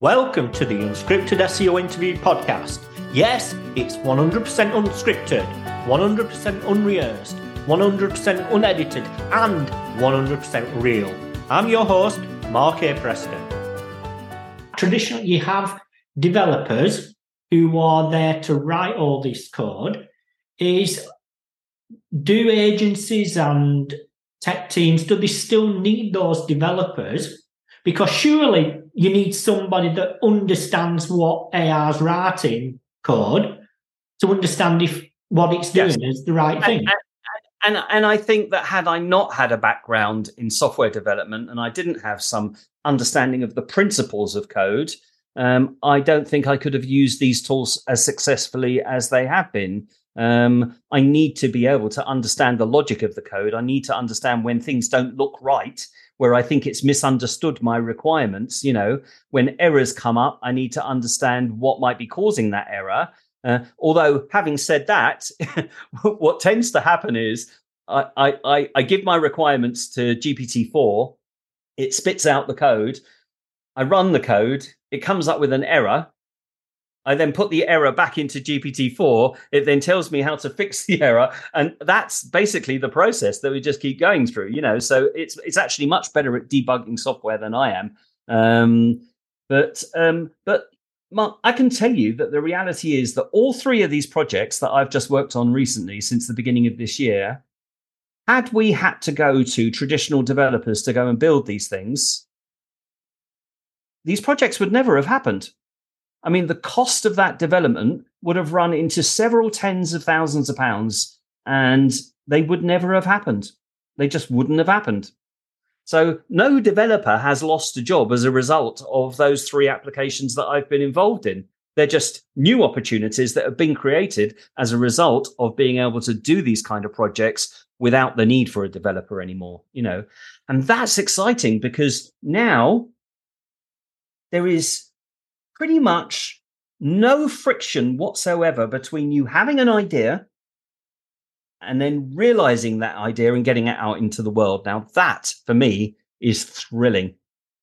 Welcome to the Unscripted SEO Interview Podcast. Yes, it's 100% unscripted, 100% unrehearsed, 100% unedited, and 100% real. I'm your host, Mark A. Preston. Traditionally, you have developers who are there to write all this code. Is do agencies and tech teams do they still need those developers? Because surely you need somebody that understands what AI's writing code to understand if what it's doing yes. is the right thing. And, and, and, and I think that had I not had a background in software development and I didn't have some understanding of the principles of code, um, I don't think I could have used these tools as successfully as they have been. Um, I need to be able to understand the logic of the code. I need to understand when things don't look right where I think it's misunderstood my requirements. You know, when errors come up, I need to understand what might be causing that error. Uh, although, having said that, what tends to happen is I, I, I give my requirements to GPT-4, it spits out the code, I run the code, it comes up with an error, I then put the error back into GPT-4. It then tells me how to fix the error, and that's basically the process that we just keep going through. You know, so it's it's actually much better at debugging software than I am. Um, but um, but Mark, I can tell you that the reality is that all three of these projects that I've just worked on recently since the beginning of this year, had we had to go to traditional developers to go and build these things, these projects would never have happened. I mean, the cost of that development would have run into several tens of thousands of pounds and they would never have happened. They just wouldn't have happened. So, no developer has lost a job as a result of those three applications that I've been involved in. They're just new opportunities that have been created as a result of being able to do these kind of projects without the need for a developer anymore, you know. And that's exciting because now there is pretty much no friction whatsoever between you having an idea and then realizing that idea and getting it out into the world. Now that for me is thrilling.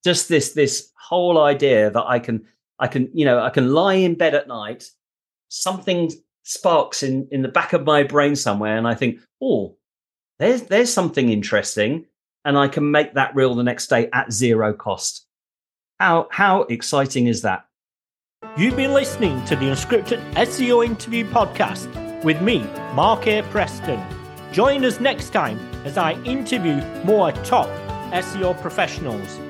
Just this this whole idea that I can I can you know I can lie in bed at night, something sparks in in the back of my brain somewhere, and I think, oh, there's there's something interesting, and I can make that real the next day at zero cost. How how exciting is that? You've been listening to the Unscripted SEO Interview Podcast with me, Mark A. Preston. Join us next time as I interview more top SEO professionals.